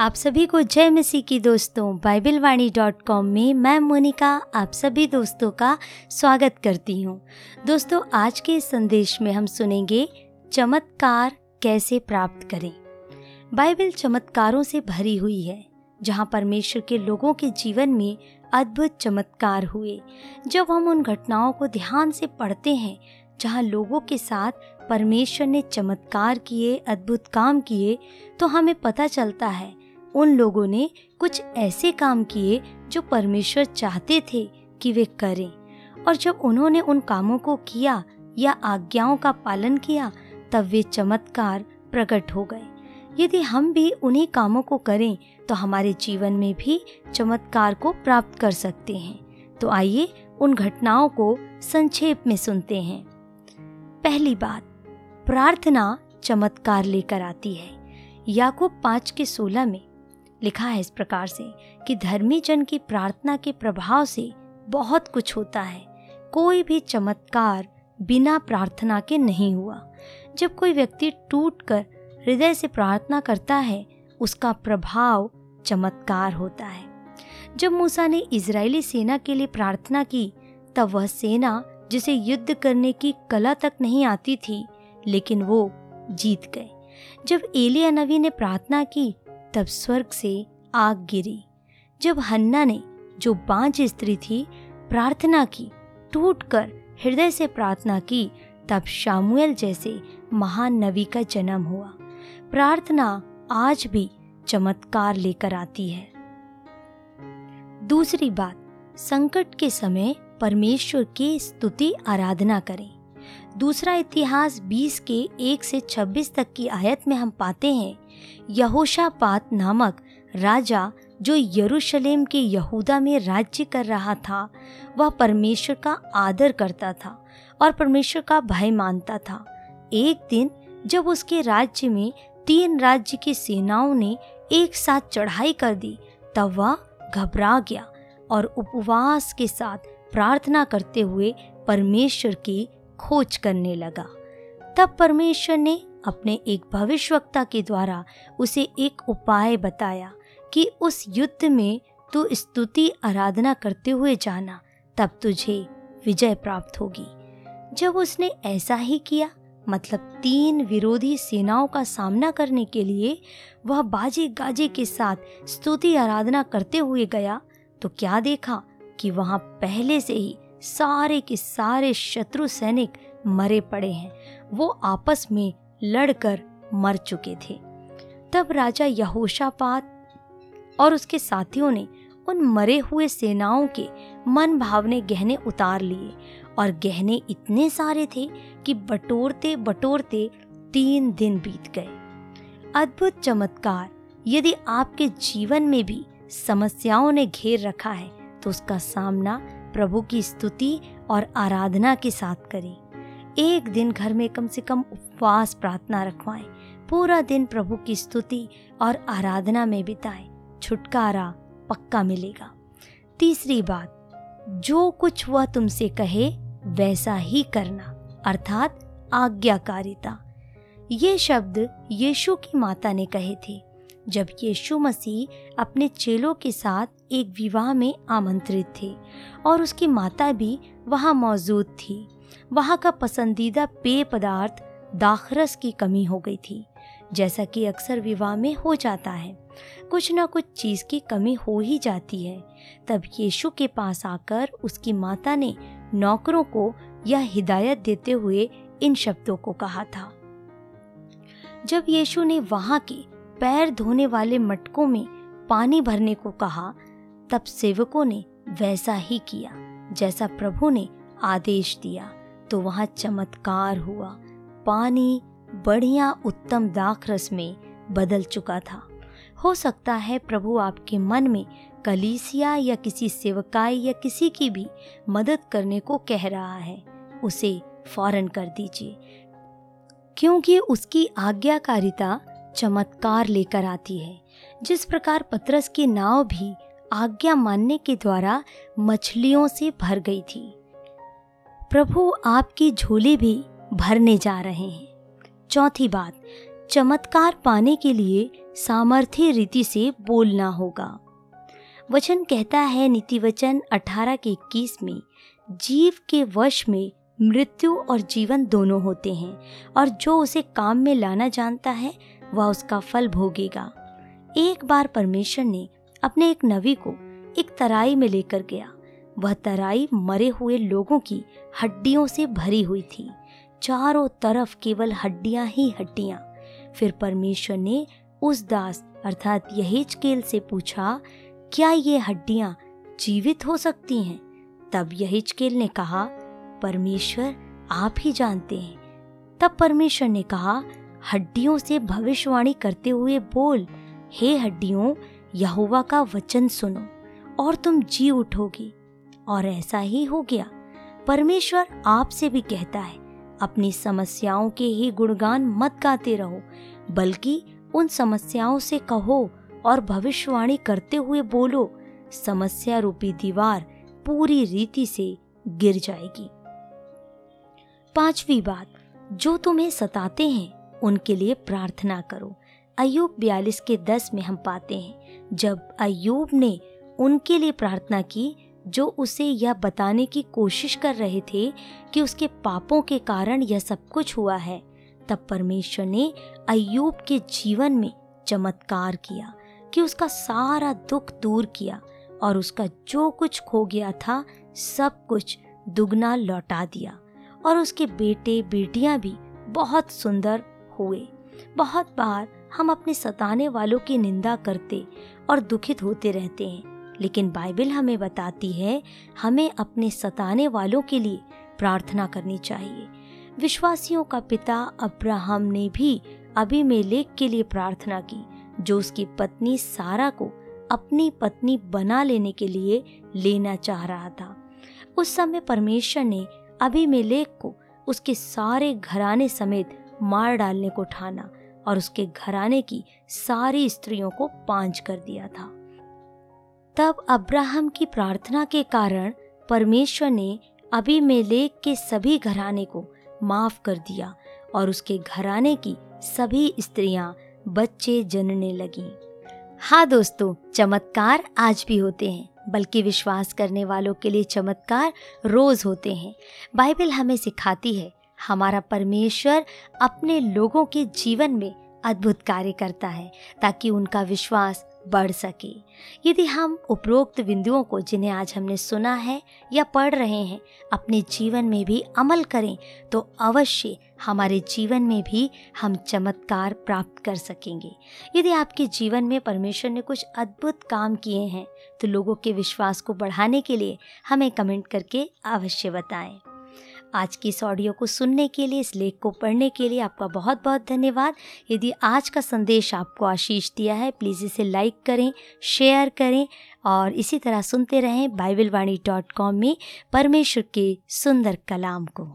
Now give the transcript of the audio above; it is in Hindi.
आप सभी को जय मसीह की दोस्तों बाइबल वाणी डॉट कॉम में मैं मोनिका आप सभी दोस्तों का स्वागत करती हूँ। दोस्तों, आज के संदेश में हम सुनेंगे, चमत्कार कैसे प्राप्त करें? बाइबल चमत्कारों से भरी हुई है, जहाँ परमेश्वर के लोगों के जीवन में अद्भुत चमत्कार हुए। जब हम उन घटनाओं को ध्यान से पढ़ते हैं, जहाँ लोगों के साथ परमेश्वर ने चमत्कार किए, अद्भुत काम किए तो हमें पता चलता है उन लोगों ने कुछ ऐसे काम किए जो परमेश्वर चाहते थे कि वे करें। और जब उन्होंने उन कामों को किया या आज्ञाओं का पालन किया, तब वे चमत्कार प्रकट हो गए। यदि हम भी उन्हीं कामों को करें तो हमारे जीवन में भी चमत्कार को प्राप्त कर सकते हैं। तो आइए उन घटनाओं को संक्षेप में सुनते हैं। पहली बात, प्रार्थना चमत्कार लेकर आती है। याकूब पाँच के सोलह में लिखा है इस प्रकार से कि धर्मी जन की प्रार्थना के प्रभाव से बहुत कुछ होता है। कोई भी चमत्कार बिना प्रार्थना के नहीं हुआ। जब कोई व्यक्ति टूट कर हृदय से प्रार्थना करता है, उसका प्रभाव चमत्कार होता है। जब मूसा ने इजरायली सेना के लिए प्रार्थना की, तब वह सेना जिसे युद्ध करने की कला तक नहीं आती थी, लेकिन वो जीत गए। जब एलिया नबी ने प्रार्थना की तब स्वर्ग से आग गिरी। जब हन्ना ने जो बांझ स्त्री थी, प्रार्थना की, टूटकर हृदय से प्रार्थना की, तब शामुएल जैसे महान नबी का जन्म हुआ। प्रार्थना आज भी चमत्कार लेकर आती है। दूसरी बात, संकट के समय परमेश्वर की स्तुति आराधना करें। दूसरा इतिहास 20 के 1 से 26 तक की आयत में हम पाते हैं। यहोशापात नामक राजा जो यरूशलेम के यहूदा में राज्य कर रहा था, वह परमेश्वर का आदर करता था और परमेश्वर का भय मानता था। एक दिन जब उसके राज्य में तीन राज्य की सेनाओं ने एक साथ चढ़ाई कर दी, तब वह घबरा गया और उपवास के साथ प्रार्थना करते हुए परमेश्वर की खोज करने लगा। तब परमेश्वर ने अपने एक भविष्यवक्ता के द्वारा उसे एक उपाय बताया कि उस युद्ध में तू स्तुति आराधना करते हुए जाना, तब तुझे विजय प्राप्त होगी। जब उसने ऐसा ही किया मतलब तीन विरोधी सेनाओं का सामना करने के लिए वह बाजे गाजे के साथ स्तुति आराधना करते हुए गया तो क्या देखा कि वहाँ पहले से ही सारे के सारे शत्रु सैनिक मरे पड़े हैं। वो आपस में लड़कर मर चुके थे। तब राजा यहोशापात और उसके साथियों ने उन मरे हुए सेनाओं के मन भावने गहने उतार लिए और गहने इतने सारे थे कि बटोरते बटोरते तीन दिन बीत गए। अद्भुत चमत्कार, यदि आपके जीवन में भी समस्याओं ने घेर रखा है तो उसका सामना प्रभु की स्तुति और आराधना के साथ करें। एक दिन घर में कम से कम उपवास प्रार्थना रखवाएँ। पूरा दिन प्रभु की स्तुति और आराधना में बिताएँ। छुटकारा पक्का मिलेगा। तीसरी बात, जो कुछ वह तुमसे कहे, वैसा ही करना। अर्थात आज्ञाकारिता। ये शब्द यीशु की माता ने कहे थे। जब यीशु मसीह अपने चेलों के साथ एक विवाह में आमंत्रित थे और उसकी माता भी वहाँ मौजूद थी। वहाँ का पसंदीदा पेय पदार्थ दाखरस की कमी हो गई थी, जैसा कि अक्सर विवाह में हो जाता है। कुछ ना कुछ चीज़ की कमी हो ही जाती है। तब यीशु के पास आकर उसकी माता ने नौकरों को यह हिदायत देते हुए इन शब्दों को कहा था। जब यीशु ने वहाँ के पैर धोने वाले मटकों में पानी भरने को कहा तब सेवकों ने वैसा ही किया, जैसा प्रभु ने आदेश दिया। तो वहाँ चमत्कार हुआ। पानी बढ़िया उत्तम दाख रस में बदल चुका था। हो सकता है प्रभु आपके मन में कलीसिया या किसी सेवकाई या किसी की भी मदद करने को कह रहा है। उसे फ़ौरन कर दीजिए। क्योंकि उसकी आज्ञाकारिता चमत्कार लेकर आती है। जिस प्रकार पतरस की नाव भी आज्ञा मानने के द्वारा मछलियों से भर गई थी। प्रभु आपकी झोली भी भरने जा रहे हैं। चौथी बात, चमत्कार पाने के लिए सामर्थ्य रीति से बोलना होगा। वचन कहता है नीति वचन अठारह के इक्कीस में, जीव के वश में मृत्यु और जीवन दोनों होते हैं, और जो उसे काम में लाना जानता है, वह उसका फल भोगेगा। एक बार परमेश्वर ने अपने एक नवी को एक तराई में लेकर गया। वह तराई मरे हुए लोगों की हड्डियों से भरी हुई थी। चारों तरफ़ केवल हड्डियाँ ही हड्डियाँ। फिर परमेश्वर ने उस दास, अर्थात यहेजकेल से पूछा, क्या ये हड्डियाँ जीवित हो सकती हैं? तब यहेजकेल ने कहा, परमेश्वर आप ही जानते हैं। तब परमेश्वर ने कहा, हड्डियों से भविष्यवाणी करते हुए बोल, हे हड्डियों यहोवा का वचन सुनो और तुम जी उठोगी। और ऐसा ही हो गया। परमेश्वर आपसे भी कहता है, अपनी समस्याओं के ही गुणगान मत गाते रहो, बल्कि उन समस्याओं से कहो और भविष्यवाणी करते हुए बोलो, समस्या रूपी दीवार पूरी रीति से गिर जाएगी। पांचवी बात, जो तुम्हें सताते हैं, उनके लिए प्रार्थना करो। अयूब बयालीस के दस में हम पाते हैं। जब अयूब ने उनके लिए प्रार्थना की, जो उसे यह बताने की कोशिश कर रहे थे कि उसके पापों के कारण यह सब कुछ हुआ है, तब परमेश्वर ने अयूब के जीवन में चमत्कार किया कि उसका सारा दुख दूर किया और उसका जो कुछ खो गया था, सब कुछ दुगना लौटा दिया और उसके बेटे बेटियाँ भी बहुत सुंदर हुए। बहुत बार हम अपने सताने वालों की निंदा करते और दुखित होते रहते हैं। लेकिन बाइबल हमें बताती है, हमें अपने सताने वालों के लिए प्रार्थना करनी चाहिए। विश्वासियों का पिता अब्राहम ने भी अभिमेलेक के लिए प्रार्थना की, जो उसकी पत्नी सारा को अपनी पत्नी बना लेने के लिए लेना चाह रहा था। उस समय परमेश्वर ने अभिमेलेक को उसके सारे घराने समेत मार डालने को ठाना। और उसके घराने की सारी स्त्रियों को पाँच कर दिया था। तब अब्राहम की प्रार्थना के कारण परमेश्वर ने अभिमेलेक के सभी घराने को माफ़ कर दिया और उसके घराने की सभी स्त्रियाँ बच्चे जनने लगी। हाँ दोस्तों, चमत्कार आज भी होते हैं, बल्कि विश्वास करने वालों के लिए चमत्कार रोज होते हैं। बाइबल हमें सिखाती है हमारा परमेश्वर अपने लोगों के जीवन में अद्भुत कार्य करता है, ताकि उनका विश्वास बढ़ सके। यदि हम उपरोक्त बिंदुओं को, जिन्हें आज हमने सुना है या पढ़ रहे हैं, अपने जीवन में भी अमल करें तो अवश्य हमारे जीवन में भी हम चमत्कार प्राप्त कर सकेंगे। यदि आपके जीवन में परमेश्वर ने कुछ अद्भुत काम किए हैं तो लोगों के विश्वास को बढ़ाने के लिए हमें कमेंट करके अवश्य बताएँ। आज की इस ऑडियो को सुनने के लिए, इस लेख को पढ़ने के लिए आपका बहुत बहुत धन्यवाद। यदि आज का संदेश आपको आशीष दिया है प्लीज़ इसे लाइक करें शेयर करें और इसी तरह सुनते रहें बाइबल वाणी डॉट कॉम में परमेश्वर के सुंदर कलाम को।